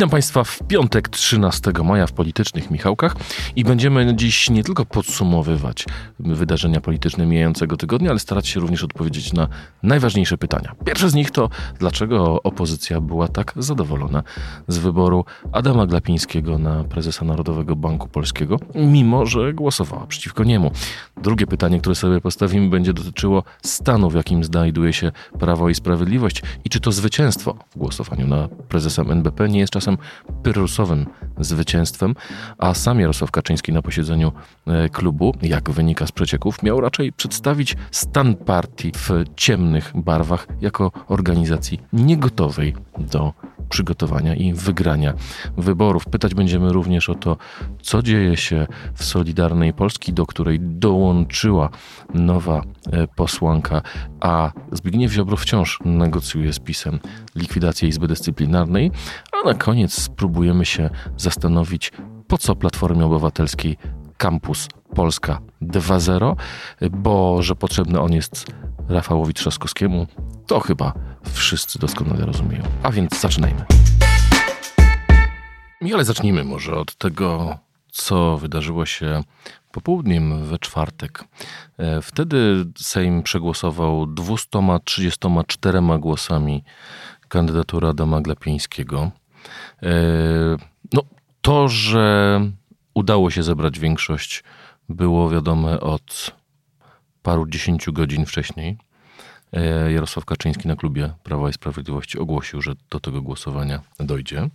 Witam Państwa w piątek 13 maja w Politycznych Michałkach i będziemy dziś nie tylko podsumowywać wydarzenia polityczne mijającego tygodnia, ale starać się również odpowiedzieć na najważniejsze pytania. Pierwsze z nich to, dlaczego opozycja była tak zadowolona z wyboru Adama Glapińskiego na prezesa Narodowego Banku Polskiego, mimo że głosowała przeciwko niemu. Drugie pytanie, które sobie postawimy, będzie dotyczyło stanu, w jakim znajduje się Prawo i Sprawiedliwość i czy to zwycięstwo w głosowaniu na prezesem NBP nie jest czasem pyrrusowym zwycięstwem, a sam Jarosław Kaczyński na posiedzeniu e, klubu, jak wynika z przecieków, miał raczej przedstawić stan partii w ciemnych barwach jako organizacji niegotowej do przygotowania i wygrania wyborów. Pytać będziemy również o to, co dzieje się w Solidarnej Polski, do której dołączyła nowa e, posłanka, a Zbigniew Ziobro wciąż negocjuje z PiSem likwidację Izby Dyscyplinarnej, a na koniec spróbujemy się zastanowić, po co Platformie Obywatelskiej Campus Polska 2.0, bo że potrzebny on jest Rafałowi Trzaskowskiemu, to chyba wszyscy doskonale rozumieją. A więc zaczynajmy. Ale zacznijmy może od tego, co wydarzyło się popołudniem we czwartek. E, wtedy Sejm przegłosował 234 głosami kandydaturę Adama Glapińskiego. E, no, to, że udało się zebrać większość, było wiadome od paru dziesięciu godzin wcześniej. E, Jarosław Kaczyński na klubie Prawa i Sprawiedliwości ogłosił, że do tego głosowania dojdzie.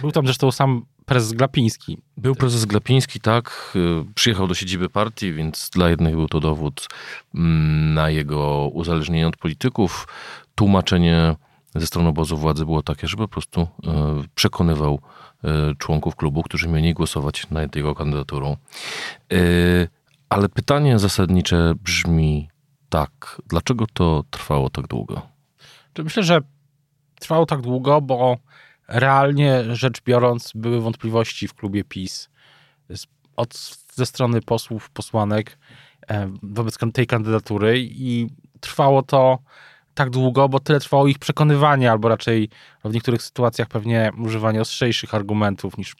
Był tam zresztą sam prezes Glapiński. Był prezes Glapiński, tak. E, przyjechał do siedziby partii, więc dla jednych był to dowód mm, na jego uzależnienie od polityków. Tłumaczenie ze strony obozu władzy było takie, że po prostu e, przekonywał członków klubu, którzy mieli głosować nad jego kandydaturą. Ale pytanie zasadnicze brzmi tak. Dlaczego to trwało tak długo? Myślę, że trwało tak długo, bo realnie rzecz biorąc były wątpliwości w klubie PiS od, ze strony posłów, posłanek e, wobec tej kandydatury i trwało to tak długo, bo tyle trwało ich przekonywanie, albo raczej w niektórych sytuacjach pewnie używanie ostrzejszych argumentów niż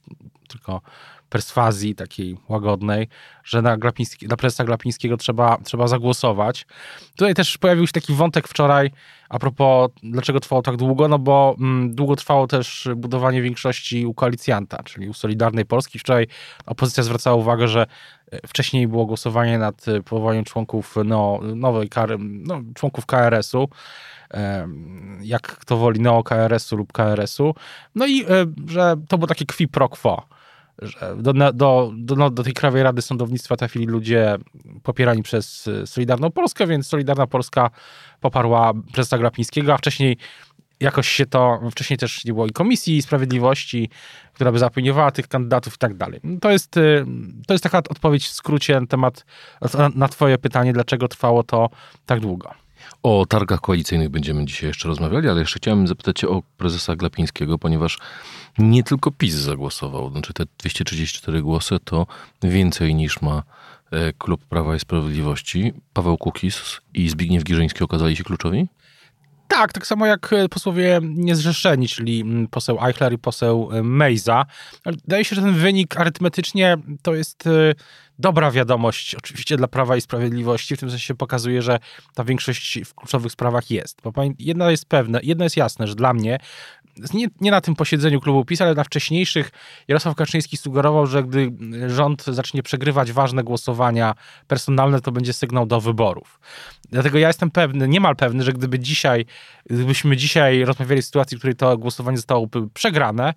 tylko perswazji takiej łagodnej, że na, Glapiński, na prezesa Glapińskiego trzeba, trzeba zagłosować. Tutaj też pojawił się taki wątek wczoraj a propos dlaczego trwało tak długo, no bo mm, długo trwało też budowanie większości u koalicjanta, czyli u Solidarnej Polski. Wczoraj opozycja zwracała uwagę, że e, wcześniej było głosowanie nad e, powołaniem członków no, nowej KR, no, członków KRS-u jak kto woli neo-KRS-u lub KRS-u. No i e, że to było takie qui pro quo że do, do, do, no, do tej Krajowej Rady Sądownictwa trafili ludzie popierani przez y, Solidarną Polskę, więc Solidarna Polska poparła prezesa Glapińskiego, a wcześniej jakoś się to, wcześniej też nie było i Komisji Sprawiedliwości, która by zaopiniowała tych kandydatów i tak dalej. To jest, y, to jest taka odpowiedź w skrócie na temat, na twoje pytanie, dlaczego trwało to tak długo. O targach koalicyjnych będziemy dzisiaj jeszcze rozmawiali, ale jeszcze chciałem zapytać o prezesa Glapińskiego, ponieważ nie tylko PiS zagłosował. Znaczy te 234 głosy to więcej niż ma e, klub Prawa i Sprawiedliwości. Paweł Kukis i Zbigniew Girzyński okazali się kluczowi? Tak, tak samo jak e, posłowie niezrzeszeni, czyli mm, poseł Eichler i poseł e, Mejza. Wydaje się, że ten wynik arytmetycznie to jest dobra wiadomość oczywiście dla Prawa i Sprawiedliwości, w tym sensie pokazuje, że ta większość w kluczowych sprawach jest. Bo jedna jest pewne, jedno jest jasne, że dla mnie nie, nie, na tym posiedzeniu klubu PiS, ale na wcześniejszych Jarosław Kaczyński sugerował, że gdy rząd zacznie przegrywać ważne głosowania personalne, to będzie sygnał do wyborów. Dlatego ja jestem pewny, niemal pewny, że gdyby dzisiaj, gdybyśmy dzisiaj rozmawiali w sytuacji, w której to głosowanie zostało przegrane,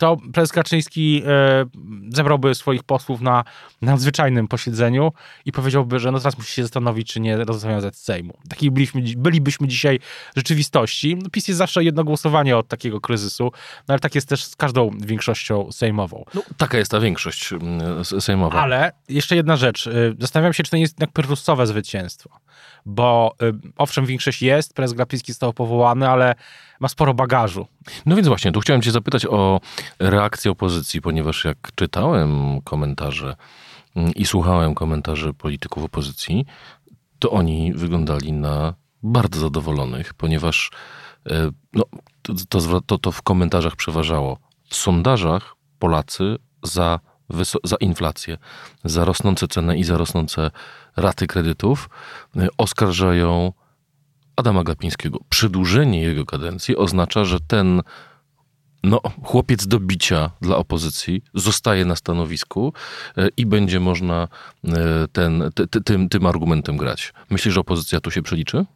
to prezes Kaczyński e, zebrałby swoich posłów na nadzwyczajnym posiedzeniu i powiedziałby, że no teraz musi się zastanowić, czy nie rozwiązać Sejmu. Taki byliśmy, bylibyśmy dzisiaj rzeczywistości. No, PiS jest zawsze jedno głosowanie od takiego kryzysu, no ale tak jest też z każdą większością sejmową. No, taka jest ta większość mm, sejmowa. Ale jeszcze jedna rzecz. E, zastanawiam się, czy to nie jest jednak pyrrusowe zwycięstwo. Bo y, owszem, większość jest, prezes Glapiński został powołany, ale ma sporo bagażu. No więc właśnie, tu chciałem cię zapytać o reakcję opozycji, ponieważ jak czytałem komentarze mm, i słuchałem komentarzy polityków opozycji, to oni wyglądali na bardzo zadowolonych, ponieważ e, no, to, to, to w komentarzach przeważało. W sondażach Polacy za, za inflację, za rosnące ceny i za rosnące raty kredytów e, oskarżają Adama Glapińskiego. Przedłużenie jego kadencji oznacza, że ten no, chłopiec do bicia dla opozycji zostaje na stanowisku e, i będzie można ten, ty, tym, tym argumentem grać. Myślisz, że opozycja tu się przeliczy?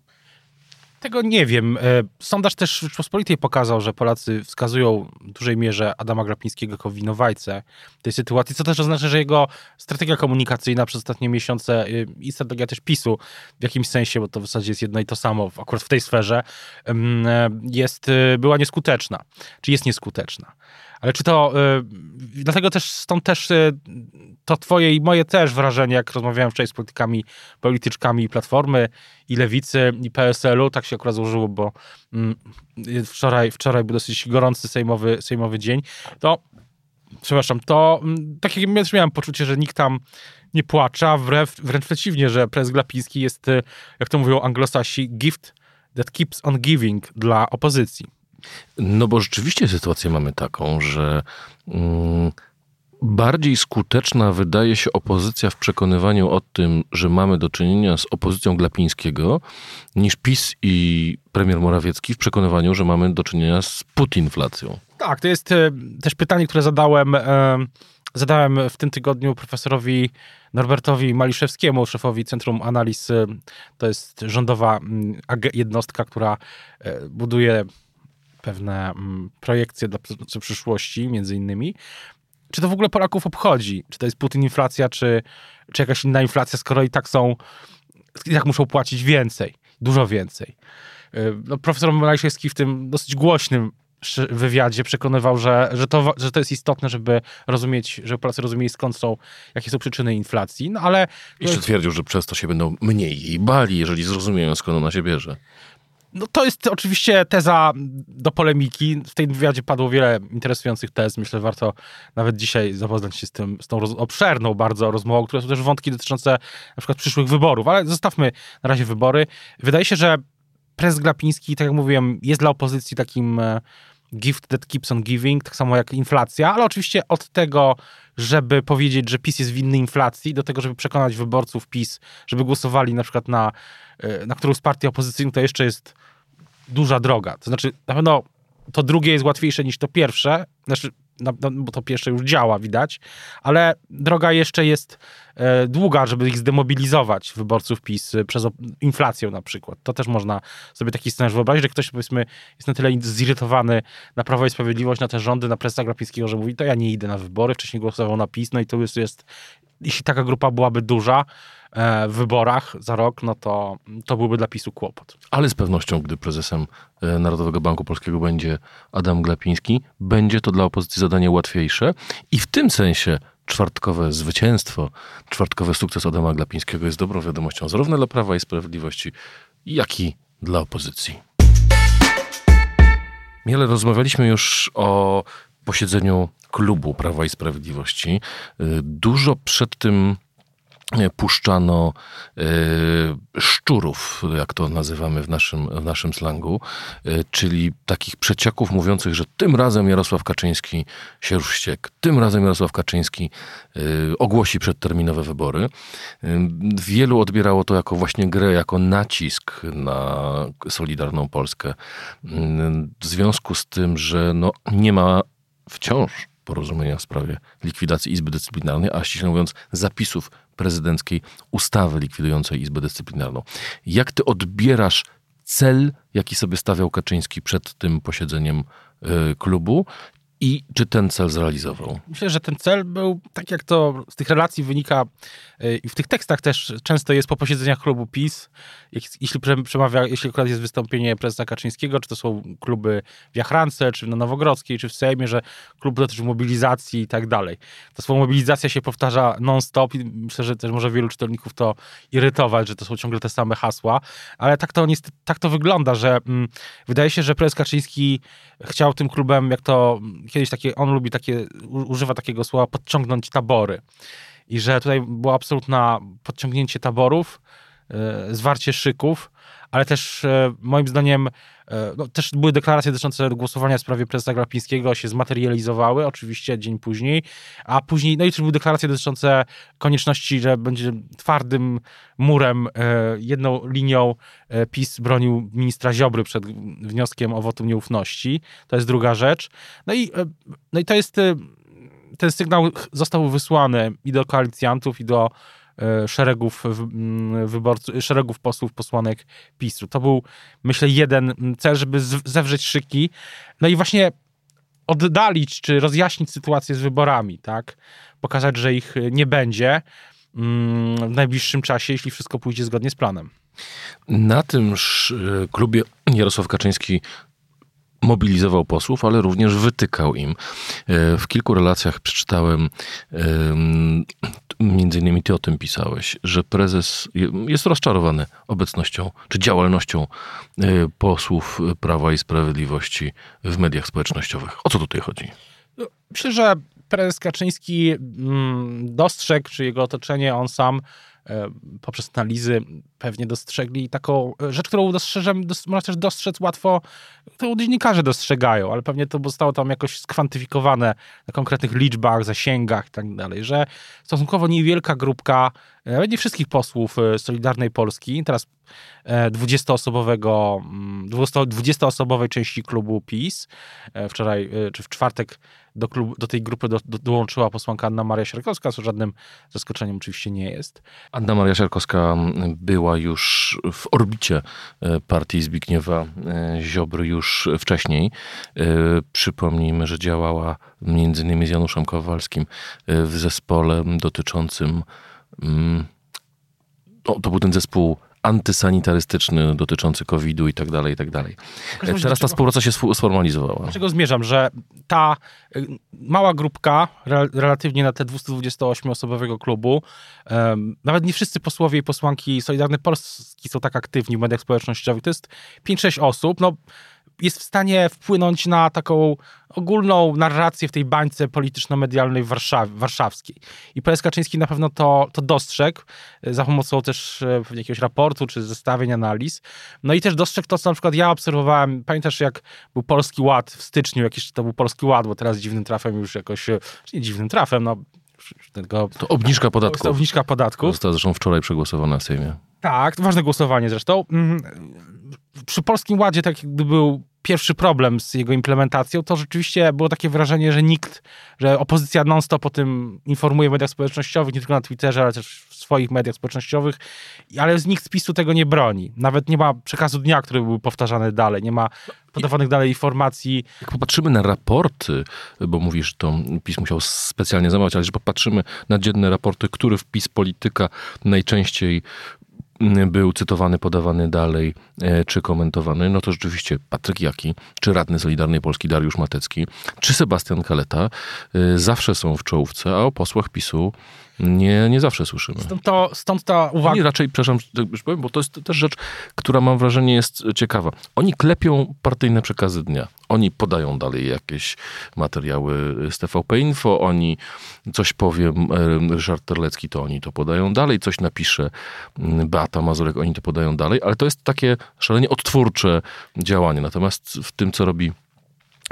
Tego nie wiem. E, sondaż też Rzeczpospolitej pokazał, że Polacy wskazują w dużej mierze Adama Grapińskiego jako winowajcę tej sytuacji, co też oznacza, że jego strategia komunikacyjna przez ostatnie miesiące e, i strategia też PiSu w jakimś sensie, bo to w zasadzie jest jedno i to samo akurat w tej sferze, e, jest, była nieskuteczna, czy jest nieskuteczna. Ale czy to, dlatego też stąd też to twoje i moje też wrażenie, jak rozmawiałem wczoraj z politykami, polityczkami Platformy i Lewicy i PSL-u, tak się akurat złożyło, bo mm, wczoraj, wczoraj był dosyć gorący sejmowy, sejmowy dzień, to przepraszam, to mm, tak jak ja miałem poczucie, że nikt tam nie płacza, wręcz, wręcz przeciwnie, że prezes Glapiński jest, y, jak to mówią anglosasi, gift that keeps on giving dla opozycji. No bo rzeczywiście sytuację mamy taką, że... Mm bardziej skuteczna wydaje się opozycja w przekonywaniu o tym, że mamy do czynienia z opozycją Glapińskiego, niż PiS i premier Morawiecki w przekonywaniu, że mamy do czynienia z putinflacją. Tak, to jest e, też pytanie, które zadałem, e, zadałem w tym tygodniu profesorowi Norbertowi Maliszewskiemu, szefowi Centrum Analiz. E, to jest rządowa jednostka, która buduje pewne projekcje dla przyszłości, między innymi czy to w ogóle Polaków obchodzi? Czy to jest Putin inflacja, czy, czy jakaś inna inflacja, skoro i tak są, i tak muszą płacić więcej, dużo więcej. Y, no, profesor Malajszewski w tym dosyć głośnym wywiadzie przekonywał, że, że, to, że to jest istotne, żeby rozumieć, żeby Polacy rozumieli skąd są, jakie są przyczyny inflacji, no ale... Jeszcze twierdził, że przez to się będą mniej jej bali, jeżeli zrozumieją skąd ona się bierze. No to jest oczywiście teza do polemiki. W tej wywiadzie padło wiele interesujących tez. Myślę, że warto nawet dzisiaj zapoznać się z tym, z tą obszerną bardzo rozmową, która są też wątki dotyczące na przykład przyszłych wyborów. Ale zostawmy na razie wybory. Wydaje się, że prezes Glapiński, tak jak mówiłem, jest dla opozycji takim e, gift that keeps on giving, tak samo jak inflacja, ale oczywiście od tego, żeby powiedzieć, że PiS jest winny inflacji, do tego, żeby przekonać wyborców PiS, żeby głosowali na przykład na, e, na którąś z partii opozycyjnych, to jeszcze jest duża droga. To znaczy, na pewno to drugie jest łatwiejsze niż to pierwsze, znaczy, no, bo to pierwsze już działa, widać, ale droga jeszcze jest e, długa, żeby ich zdemobilizować, wyborców PiS, e, przez inflację na przykład. To też można sobie taki scenariusz wyobrazić, że ktoś, powiedzmy, jest na tyle zirytowany na Prawo i Sprawiedliwość, na te rządy, na prezesa Grapińskiego, że mówi, to ja nie idę na wybory, wcześniej głosował na PiS, no i to już jest, jeśli taka grupa byłaby duża, w wyborach za rok, no to, to byłby dla PiSu kłopot. Ale z pewnością, gdy prezesem e, Narodowego Banku Polskiego będzie Adam Glapiński, będzie to dla opozycji zadanie łatwiejsze i w tym sensie czwartkowe zwycięstwo, czwartkowy sukces Adama Glapińskiego jest dobrą wiadomością zarówno dla Prawa i Sprawiedliwości, jak i dla opozycji. Miele rozmawialiśmy już o posiedzeniu klubu Prawa i Sprawiedliwości. E, dużo przed tym puszczano y, szczurów, jak to nazywamy w naszym, w naszym slangu, y, czyli takich przeciaków mówiących, że tym razem Jarosław Kaczyński się już ściekł, tym razem Jarosław Kaczyński ogłosi przedterminowe wybory. Wielu odbierało to jako właśnie grę, jako nacisk na Solidarną Polskę. W związku z tym, że no, nie ma wciąż porozumienia w sprawie likwidacji Izby Dyscyplinarnej, a ściśle mówiąc zapisów prezydenckiej ustawy likwidującej Izbę Dyscyplinarną. Jak ty odbierasz cel, jaki sobie stawiał Kaczyński przed tym posiedzeniem y, klubu I czy ten cel zrealizował? Myślę, że ten cel był, tak jak to z tych relacji wynika y, i w tych tekstach też często jest po posiedzeniach klubu PiS, jeśli przemawia, jeśli akurat jest wystąpienie prezesa Kaczyńskiego, czy to są kluby w Jachrance, czy na Nowogrodzkiej, czy w Sejmie, że klub dotyczy mobilizacji i tak dalej. To słowo mobilizacja się powtarza non-stop i myślę, że też może wielu czytelników to irytować, że to są ciągle te same hasła, ale tak to, tak to wygląda, że mm, wydaje się, że prezes Kaczyński chciał tym klubem, jak to kiedyś takie, on lubi takie, używa takiego słowa podciągnąć tabory. I że tutaj było absolutne podciągnięcie taborów, yy, zwarcie szyków, ale też e, moim zdaniem e, no, też były deklaracje dotyczące głosowania w sprawie prezesa Glapińskiego, się zmaterializowały, oczywiście dzień później, a później, no i też były deklaracje dotyczące konieczności, że będzie twardym murem, e, jedną linią PiS bronił ministra Ziobry przed wnioskiem o wotum nieufności. To jest druga rzecz. No i, no i to jest, ten sygnał został wysłany i do koalicjantów, i do szeregów mm, wyborców, szeregów posłów, posłanek PiSu. To był, myślę, jeden cel, żeby zewrzeć szyki. No i właśnie oddalić, czy rozjaśnić sytuację z wyborami, tak? Pokazać, że ich nie będzie mm, w najbliższym czasie, jeśli wszystko pójdzie zgodnie z planem. Na tym e, klubie Jarosław Kaczyński mobilizował posłów, ale również wytykał im. E, w kilku relacjach przeczytałem, między innymi ty o tym pisałeś, że prezes jest rozczarowany obecnością czy działalnością e, posłów Prawa i Sprawiedliwości w mediach społecznościowych. O co tutaj chodzi? No, myślę, że prezes Kaczyński mm, dostrzegł, czy jego otoczenie, on sam E, poprzez analizy pewnie dostrzegli taką rzecz, którą dostrzeżem, można też dostrzec łatwo, którą dziennikarze dostrzegają, ale pewnie to zostało tam jakoś skwantyfikowane na konkretnych liczbach, zasięgach i tak dalej, że stosunkowo niewielka grupka, nawet nie wszystkich posłów e, Solidarnej Polski, teraz 20-osobowego, e, 20-osobowej mm, części klubu PiS, wczoraj czy w czwartek do, klubu, do tej grupy do, do, dołączyła posłanka Anna Maria Sierkowska, co żadnym zaskoczeniem oczywiście nie jest. Anna Maria Sierkowska była już w orbicie e, partii Zbigniewa e, Ziobry już wcześniej. E, przypomnijmy, że działała między innymi z Januszem Kowalskim w zespole dotyczącym mm, no, to był ten zespół antysanitarystyczny dotyczący COVID-u i tak dalej, i tak dalej. Teraz ta współpraca się sformalizowała. Czego zmierzam, że ta y, mała grupka, relatywnie na te 228-osobowego klubu, nawet nie wszyscy posłowie i posłanki Solidarnej Polski są tak aktywni w mediach społecznościowych. To jest 5-6 osób. No, jest w stanie wpłynąć na taką ogólną narrację w tej bańce polityczno-medialnej Warszaw warszawskiej. I prezes Kaczyński na pewno to, to dostrzegł e, za pomocą też e, jakiegoś raportu czy zestawień analiz. No i też dostrzegł to, co na przykład ja obserwowałem. Pamiętasz, jak był Polski Ład w styczniu, jakiś to był Polski Ład, bo teraz dziwnym trafem już jakoś, e, nie dziwnym trafem, no tego, to obniżka podatków. To obniżka podatków. Została zresztą wczoraj przegłosowana w Sejmie. Tak, ważne głosowanie zresztą. Mm, przy Polskim Ładzie, tak gdy był pierwszy problem z jego implementacją, to rzeczywiście było takie wrażenie, że nikt, że opozycja non-stop o tym informuje w mediach społecznościowych, nie tylko na Twitterze, ale też w swoich mediach społecznościowych, ale nikt z PiSu tego nie broni. Nawet nie ma przekazu dnia, który był powtarzany dalej, nie ma podawanych dalej informacji. Jak popatrzymy na raporty, bo mówisz, to PiS musiał specjalnie zamawiać, ale że popatrzymy na dzienne raporty, który wpis polityka najczęściej był cytowany, podawany dalej, e, czy komentowany, no to rzeczywiście Patryk Jaki, czy radny Solidarnej Polski Dariusz Matecki, czy Sebastian Kaleta e, zawsze są w czołówce, a o posłach PiSu nie, nie zawsze słyszymy. Stąd, to, stąd ta uwaga. Oni raczej, przepraszam, już powiem, bo to jest też rzecz, która mam wrażenie jest ciekawa. Oni klepią partyjne przekazy dnia. Oni podają dalej jakieś materiały z TVP Info, oni coś powie Ryszard Terlecki, to oni to podają dalej, coś napisze Beata Mazurek, oni to podają dalej, ale to jest takie szalenie odtwórcze działanie. Natomiast w tym, co robi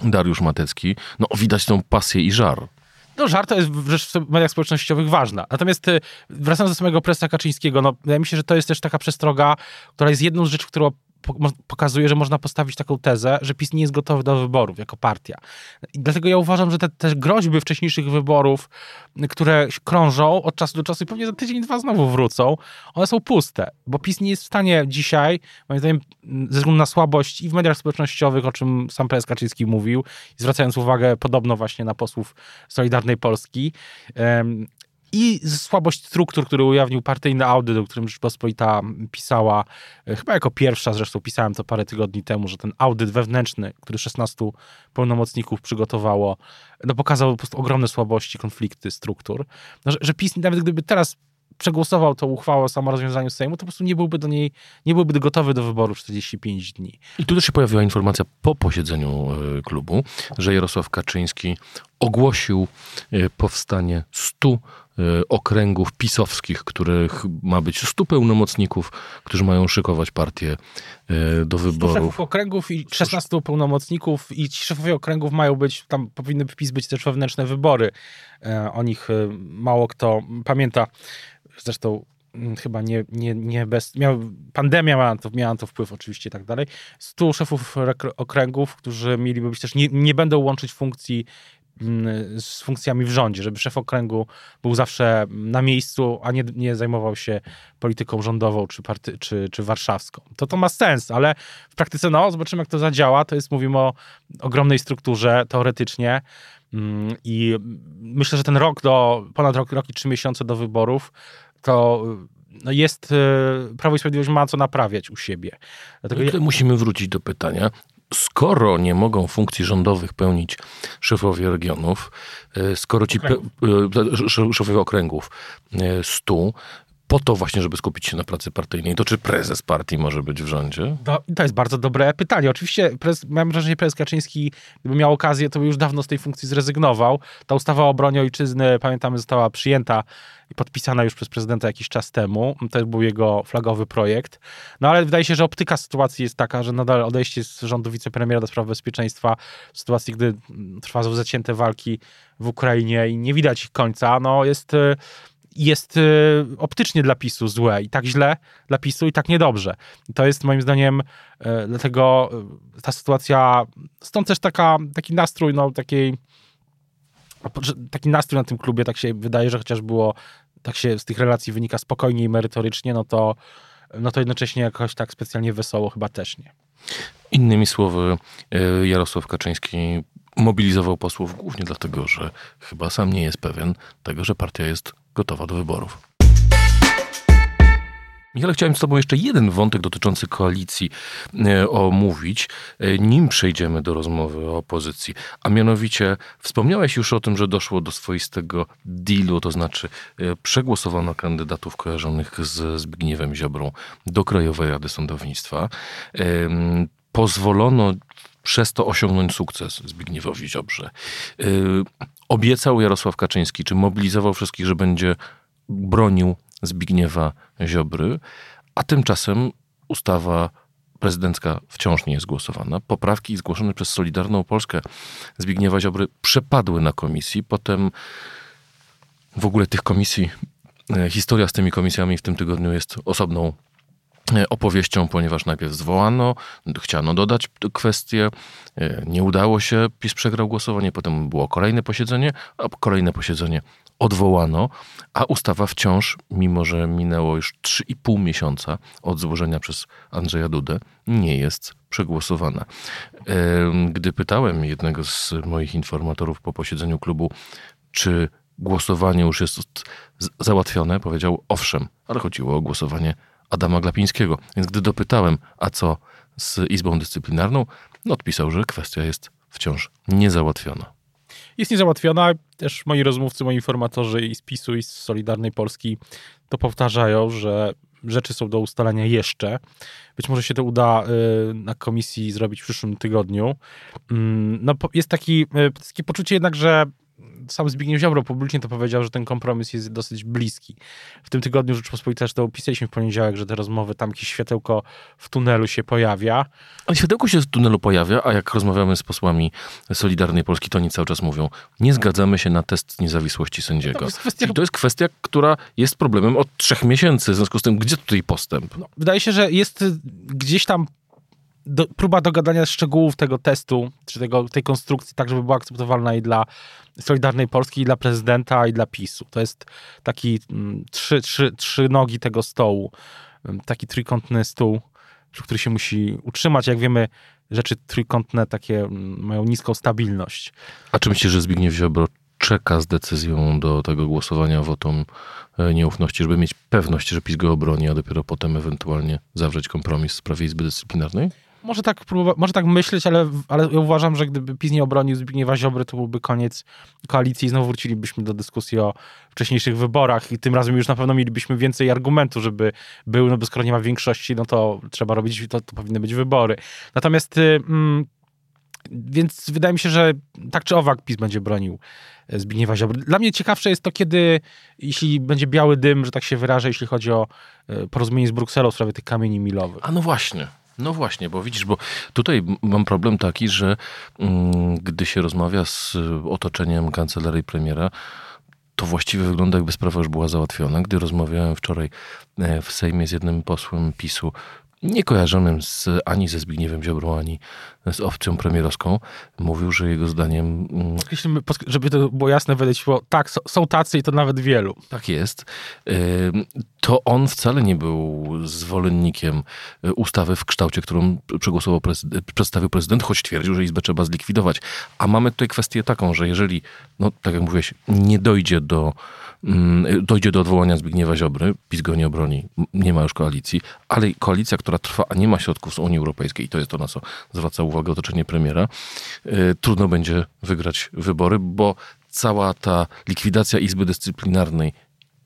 Dariusz Matecki, no widać tą pasję i żar. No żart to jest rzecz w mediach społecznościowych ważna. Natomiast y, wracając do samego prezesa Kaczyńskiego, no mi się, że to jest też taka przestroga, która jest jedną z rzeczy, którą pokazuje, że można postawić taką tezę, że PiS nie jest gotowy do wyborów jako partia. I dlatego ja uważam, że te, te groźby wcześniejszych wyborów, które krążą od czasu do czasu i pewnie za tydzień, dwa znowu wrócą, one są puste, bo PiS nie jest w stanie dzisiaj, moim zdaniem, ze względu na słabość i w mediach społecznościowych, o czym sam prezes Kaczyński mówił, zwracając uwagę podobno właśnie na posłów Solidarnej Polski, i słabość struktur, który ujawnił partyjny audyt, o którym Rzeczpospolita pisała, e, chyba jako pierwsza, zresztą pisałem to parę tygodni temu, że ten audyt wewnętrzny, który 16 pełnomocników przygotowało, no pokazał po prostu ogromne słabości, konflikty struktur. No, że, że PiS, nawet gdyby teraz przegłosował tą uchwałę o samorozwiązaniu Sejmu, to po prostu nie byłby do niej, nie byłby gotowy do wyboru 45 dni. I tu też się pojawiła informacja po posiedzeniu e, klubu, że Jarosław Kaczyński ogłosił e, powstanie 100 e, okręgów pisowskich, których ma być 100 pełnomocników, którzy mają szykować partię do wyborów. 100 szefów okręgów i 16 pełnomocników i ci szefowie okręgów mają być, tam powinny wpis być też wewnętrzne wybory. O nich mało kto pamięta. Zresztą mm, chyba nie, nie, nie bez. Miał, pandemia miała, to, miała to wpływ oczywiście i tak dalej. Stu szefów okręgów, którzy mieliby być też, nie, nie będą łączyć funkcji z funkcjami w rządzie, żeby szef okręgu był zawsze na miejscu, a nie, nie zajmował się polityką rządową czy, party, czy, czy warszawską. To to ma sens, ale w praktyce, no, zobaczymy jak to zadziała. To jest, mówimy o ogromnej strukturze teoretycznie, Mm, I myślę, że ten rok do, ponad rok, rok i trzy miesiące do wyborów, to no jest, e, Prawo i Sprawiedliwość ma co naprawiać u siebie. Dlatego musimy wrócić do pytania, skoro nie mogą funkcji rządowych pełnić szefowie regionów, e, skoro ci pe, e, szefowie okręgów stu, po to właśnie, żeby skupić się na pracy partyjnej. To czy prezes partii może być w rządzie? To, to jest bardzo dobre pytanie. Oczywiście prezes, mam wrażenie, że prezes Kaczyński, gdyby miał okazję, to by już dawno z tej funkcji zrezygnował. Ta ustawa o obronie ojczyzny, pamiętamy, została przyjęta i podpisana już przez prezydenta jakiś czas temu. To był jego flagowy projekt. No ale wydaje się, że optyka sytuacji jest taka, że nadal odejście z rządu wicepremiera do spraw bezpieczeństwa w sytuacji, gdy trwają zacięte walki w Ukrainie i nie widać ich końca, no jest jest y, optycznie dla PiSu złe i tak źle dla PiSu i tak niedobrze. To jest moim zdaniem y, dlatego y, ta sytuacja, stąd też taka, taki nastrój, no takiej taki nastrój na tym klubie, tak się wydaje, że chociaż było, tak się z tych relacji wynika spokojnie i merytorycznie, no to, no to jednocześnie jakoś tak specjalnie wesoło chyba też nie. Innymi słowy, Jarosław Kaczyński mobilizował posłów głównie dlatego, że chyba sam nie jest pewien tego, że partia jest gotowa do wyborów. Michale, chciałem z Tobą jeszcze jeden wątek dotyczący koalicji e, omówić, e, nim przejdziemy do rozmowy o opozycji. A mianowicie, wspomniałeś już o tym, że doszło do swoistego dealu, to znaczy e, przegłosowano kandydatów kojarzonych z Zbigniewem Ziobrą do Krajowej Rady Sądownictwa. Pozwolono przez to osiągnąć sukces Zbigniewowi Ziobrze. Yy, obiecał Jarosław Kaczyński, czy mobilizował wszystkich, że będzie bronił Zbigniewa Ziobry, a tymczasem ustawa prezydencka wciąż nie jest głosowana. Poprawki zgłoszone przez Solidarną Polskę Zbigniewa Ziobry przepadły na komisji. Potem w ogóle tych komisji, e, historia z tymi komisjami w tym tygodniu jest osobną opowieścią, ponieważ najpierw zwołano, chciano dodać kwestię, e, nie udało się, PiS przegrał głosowanie, potem było kolejne posiedzenie, a kolejne posiedzenie odwołano, a ustawa wciąż, mimo że minęło już 3,5 miesiąca od złożenia przez Andrzeja Dudę, nie jest przegłosowana. E, gdy pytałem jednego z moich informatorów po posiedzeniu klubu, czy głosowanie już jest załatwione, powiedział owszem, ale chodziło o głosowanie Adama Glapińskiego. Więc gdy dopytałem, a co z Izbą Dyscyplinarną, no odpisał, że kwestia jest wciąż niezałatwiona. Jest niezałatwiona. Też moi rozmówcy, moi informatorzy i z PiSu, i z Solidarnej Polski to powtarzają, że rzeczy są do ustalenia jeszcze. Być może się to uda y, na komisji zrobić w przyszłym tygodniu. Mm, no, jest taki, y, takie poczucie jednak, że sam Zbigniew Ziobro publicznie to powiedział, że ten kompromis jest dosyć bliski. W tym tygodniu Rzeczpospolita to opisaliśmy w poniedziałek, że te rozmowy, tam jakieś światełko w tunelu się pojawia. Ale światełko się w tunelu pojawia, a jak rozmawiamy z posłami Solidarnej Polski, to oni cały czas mówią, nie zgadzamy się na test niezawisłości sędziego. To jest kwestia, I to jest kwestia która jest problemem od trzech miesięcy. W związku z tym, gdzie tutaj postęp? No, wydaje się, że jest gdzieś tam do, próba dogadania szczegółów tego testu, czy tego, tej konstrukcji, tak żeby była akceptowalna i dla Solidarnej Polski, i dla prezydenta, i dla PiSu. To jest taki mm, trzy, trzy, trzy nogi tego stołu, mm, taki trójkątny stół, który się musi utrzymać. Jak wiemy, rzeczy trójkątne takie mm, mają niską stabilność. A czy myślisz, że Zbigniew Ziobro czeka z decyzją do tego głosowania wotum e, nieufności, żeby mieć pewność, że PiS go obroni, a dopiero potem ewentualnie zawrzeć kompromis w sprawie Izby Dyscyplinarnej? Może tak, może tak myśleć, ale, ale ja uważam, że gdyby PiS nie obronił Zbigniewa Ziobry, to byłby koniec koalicji i znowu wrócilibyśmy do dyskusji o wcześniejszych wyborach i tym razem już na pewno mielibyśmy więcej argumentu, żeby był, no bo skoro nie ma większości, no to trzeba robić, to, to powinny być wybory. Natomiast y, mm, więc wydaje mi się, że tak czy owak PiS będzie bronił e, Zbigniewa Ziobry. Dla mnie ciekawsze jest to, kiedy, jeśli będzie biały dym, że tak się wyrażę, jeśli chodzi o e, porozumienie z Brukselą w sprawie tych kamieni milowych. A no właśnie. No właśnie, bo widzisz, bo tutaj mam problem taki, że mm, gdy się rozmawia z otoczeniem kancelarii premiera, to właściwie wygląda jakby sprawa już była załatwiona. Gdy rozmawiałem wczoraj e, w Sejmie z jednym posłem PiSu, niekojarzonym z, ani ze Zbigniewem Ziobrą, ani z opcją premierowską, mówił, że jego zdaniem... Mm, żeby to było jasne, wydało tak, są tacy i to nawet wielu. Tak jest. To on wcale nie był zwolennikiem y, ustawy w kształcie, którą przegłosował prezydent, przedstawił prezydent, choć twierdził, że Izbę trzeba zlikwidować. A mamy tutaj kwestię taką, że jeżeli, no tak jak mówiłeś, nie dojdzie do Mm, dojdzie do odwołania Zbigniewa Ziobry, PiS go nie obroni, nie ma już koalicji, ale koalicja, która trwa, a nie ma środków z Unii Europejskiej, i to jest to, na co zwraca uwagę otoczenie premiera, y, trudno będzie wygrać wybory, bo cała ta likwidacja Izby Dyscyplinarnej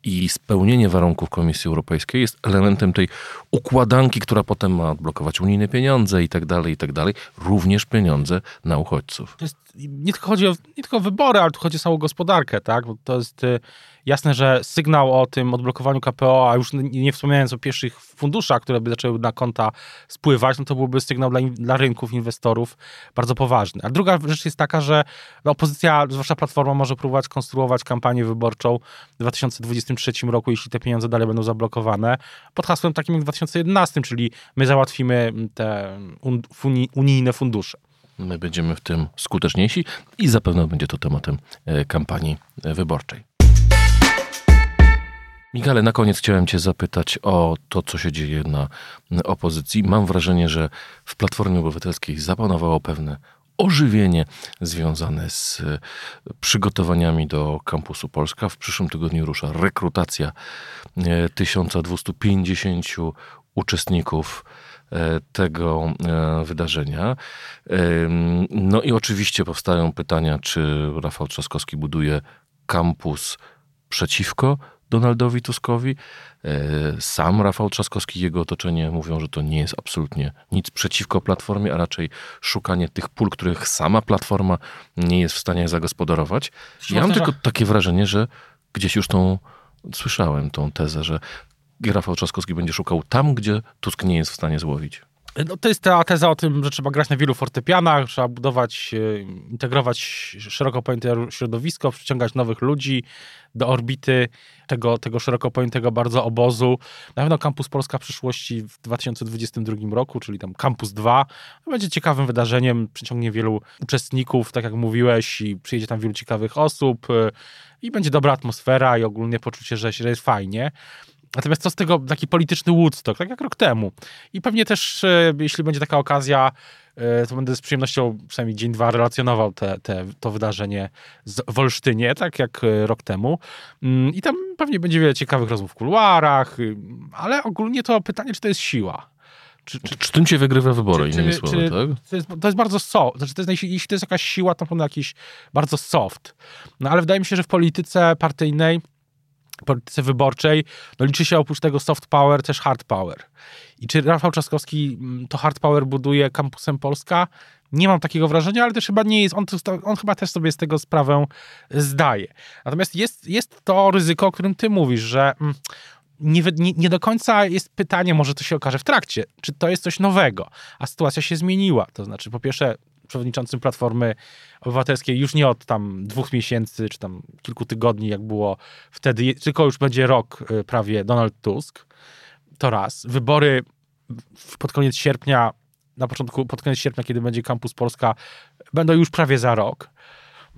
i spełnienie warunków Komisji Europejskiej jest elementem tej układanki, która potem ma odblokować unijne pieniądze i tak dalej, i tak dalej, również pieniądze na uchodźców. To jest, nie tylko chodzi o, nie tylko wybory, ale tu chodzi o całą gospodarkę, tak? Bo to jest y, jasne, że sygnał o tym odblokowaniu KPO, a już nie, nie o pierwszych funduszach, które by zaczęły na konta spływać, no to byłby sygnał dla, dla rynków, inwestorów bardzo poważny. A druga rzecz jest taka, że opozycja, zwłaszcza Platforma, może próbować konstruować kampanię wyborczą w 2023 roku, jeśli te pieniądze dalej będą zablokowane, pod hasłem takim jak w 2011, czyli my załatwimy te unijne fundusze. My będziemy w tym skuteczniejsi i zapewne będzie to tematem e, kampanii e, wyborczej. Michale, na koniec chciałem Cię zapytać o to, co się dzieje na opozycji. Mam wrażenie, że w Platformie Obywatelskiej zapanowało pewne ożywienie związane z e, przygotowaniami do kampusu Polska. W przyszłym tygodniu rusza rekrutacja 1250 e, uczestników tego wydarzenia. No i oczywiście powstają pytania, czy Rafał Trzaskowski buduje kampus przeciwko Donaldowi Tuskowi. E, sam Rafał Trzaskowski i jego otoczenie mówią, że to nie jest absolutnie nic przeciwko Platformie, a raczej szukanie tych pól, których sama Platforma nie jest w stanie zagospodarować. Ja mam tylko takie wrażenie, że gdzieś już tą słyszałem tą tezę, że Rafał Trzaskowski będzie szukał tam, gdzie Tusk nie jest w stanie złowić. No, to jest ta teza o tym, że trzeba grać na wielu fortepianach, trzeba budować, e, integrować szeroko pojęte środowisko, przyciągać nowych ludzi do orbity tego, tego szeroko pojętego bardzo obozu. Na pewno Campus Polska przyszłości w 2022 roku, czyli tam Campus 2, będzie ciekawym wydarzeniem, przyciągnie wielu uczestników, tak jak mówiłeś, i przyjedzie tam wielu ciekawych osób e, i będzie dobra atmosfera i ogólnie poczucie, że jest fajnie. Natomiast co z tego taki polityczny Woodstock, tak jak rok temu. I pewnie też, e, jeśli będzie taka okazja, e, to będę z przyjemnością przynajmniej dzień, dwa relacjonował te, te, to wydarzenie w Olsztynie, tak jak e, rok temu. Mm, I tam pewnie będzie wiele ciekawych rozmów w kuluarach, y, ale ogólnie to pytanie, czy to jest siła. Czy, czy, czy tym się wygrywa wybory, czy, innymi czy, słowy, tak? To jest, to jest bardzo soft. Znaczy, to jest, jeśli to jest jakaś siła, to pewno jakiś bardzo soft. No ale wydaje mi się, że w polityce partyjnej polityce wyborczej, no liczy się oprócz tego soft power też hard power. I czy Rafał Trzaskowski mm, to hard power buduje kampusem Polska? Nie mam takiego wrażenia, ale też chyba nie jest, on, on chyba też sobie z tego sprawę zdaje. Natomiast jest, jest to ryzyko, o którym ty mówisz, że mm, nie, nie, nie, do końca jest pytanie, może to się okaże w trakcie, czy to jest coś nowego, a sytuacja się zmieniła. To znaczy, po pierwsze, przewodniczącym Platformy Obywatelskiej już nie od tam dwóch miesięcy, czy tam kilku tygodni, jak było wtedy, tylko już będzie rok y, prawie Donald Tusk. To raz. Wybory pod koniec sierpnia na początku, pod koniec sierpnia, kiedy będzie Campus Polska, będą już prawie za rok.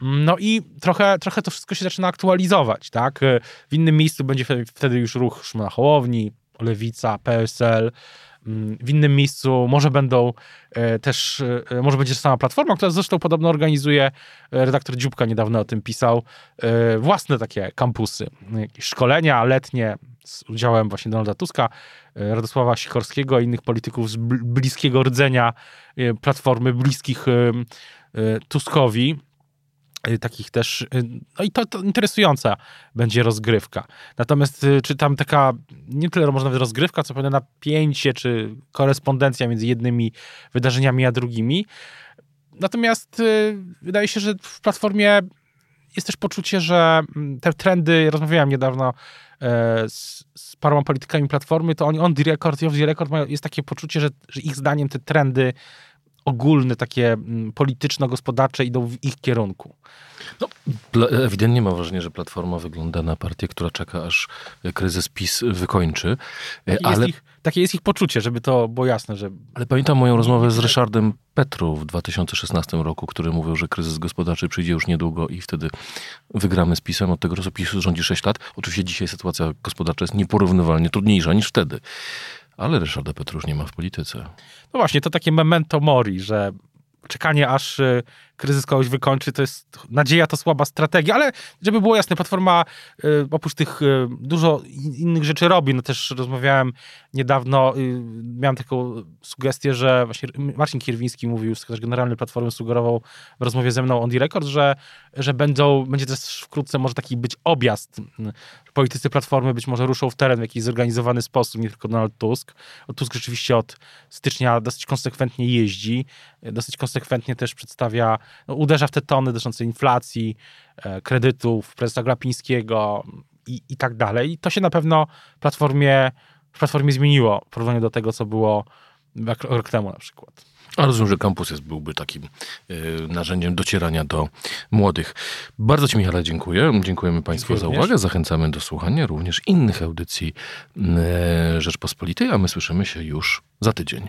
No i trochę, trochę to wszystko się zaczyna aktualizować, tak? W innym miejscu będzie wtedy już ruch Szymona Hołowni, Lewica, PSL, w innym miejscu może będą e, też, e, może będzie sama platforma, która zresztą podobno organizuje, e, redaktor Dziubka niedawno o tym pisał, własne takie kampusy, szkolenia letnie z udziałem właśnie Donalda Tuska, Radosława Sikorskiego i innych polityków z bliskiego rdzenia platformy, bliskich Tuskowi. Y, takich też, y, no i to, to, interesująca będzie rozgrywka. Natomiast y, czy tam taka, nie tyle może nawet rozgrywka, co pewne napięcie, czy korespondencja między jednymi wydarzeniami a drugimi. Natomiast wydaje się, że w Platformie jest też poczucie, że mm, te trendy, rozmawiałem niedawno z, z paroma politykami Platformy, to oni on the record i off the record mają, jest takie poczucie, że, że ich zdaniem te trendy ogólne, takie mm, polityczno-gospodarcze idą w ich kierunku. No, ewidentnie mam wrażenie, że Platforma wygląda na partię, która czeka, aż kryzys PiS wykończy. Taki ale... Jest ich, takie jest ich poczucie, żeby to było jasne. Że... Ale pamiętam moją rozmowę z Ryszardem Petru w 2016 roku, który mówił, że kryzys gospodarczy przyjdzie już niedługo i wtedy wygramy z PiSem. Od tego czasu PiS rządzi 6 lat. Oczywiście dzisiaj sytuacja gospodarcza jest nieporównywalnie trudniejsza niż wtedy. Ale Ryszarda Petrusz nie ma w polityce. No właśnie, to takie memento mori, że czekanie aż y, kryzys kogoś wykończy, to jest nadzieja, to słaba strategia, ale żeby było jasne, Platforma y, oprócz tych y, dużo innych rzeczy robi, no też rozmawiałem niedawno, miałem taką sugestię, że właśnie Marcin Kierwiński mówił, sekretarz generalny Platformy sugerował w rozmowie ze mną on the record, że, że będą, będzie też wkrótce może taki być objazd. Politycy Platformy być może ruszą w teren w jakiś zorganizowany sposób, nie tylko Donald Tusk. Tusk rzeczywiście od stycznia dosyć konsekwentnie jeździ, dosyć konsekwentnie też przedstawia no, uderza w te tony dotyczące inflacji, e, kredytów, prezesa Glapińskiego i, i tak dalej. I to się na pewno platformie, w platformie zmieniło w porównaniu do tego, co było rok, temu na przykład. A rozumiem, że kampus jest, byłby takim y, narzędziem docierania do młodych. Bardzo Ci, Michale, dziękuję. Dziękujemy Państwu za uwagę. Zachęcamy do słuchania również innych audycji y, Rzeczpospolitej, a my słyszymy się już za tydzień.